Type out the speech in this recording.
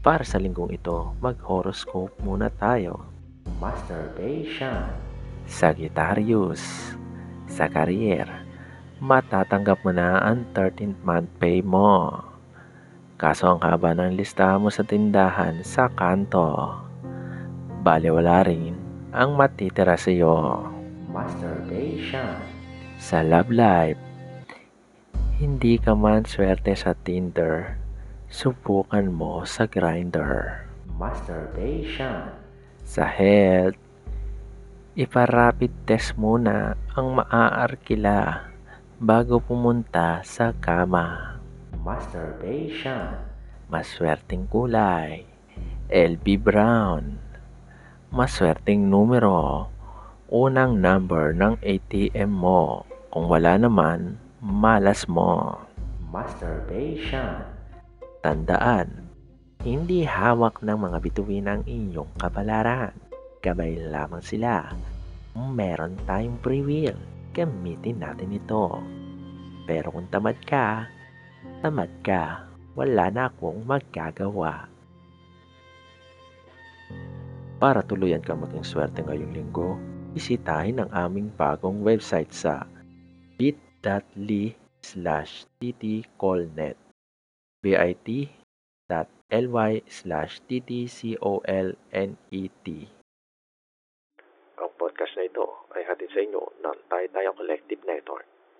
Para sa linggong ito, mag-horoscope muna tayo. Masturbation. Sagittarius. Sa career, matatanggap mo na ang 13th month pay mo. Kaso ang haba ng listahan mo sa tindahan sa kanto. Baliwala rin ang matitira sa iyo. Masturbation. Sa love life, hindi ka man swerte sa Tinder, subukan mo sa grinder. Masturbation. Sa health, iparapid test muna ang maaarkila bago pumunta sa kama. Masturbation. Maswerteng kulay. LB Brown. Maswerteng numero. Unang number ng ATM mo. Kung wala naman, malas mo. Masturbation. Tandaan, hindi hawak ng mga bituin ang inyong kapalaran. Gabay lamang sila. Meron tayong free will, gamitin natin ito. Pero kung tamad ka, tamad ka, wala na akong magagawa. Para tuluyan ka maging swerte ngayong linggo, bisitahin ang aming bagong website sa bit.ly slash ttcolnet bit.ly slash ttcolnet Ang podcast na ito ay hatid sa inyo ng Tayo Collective Network.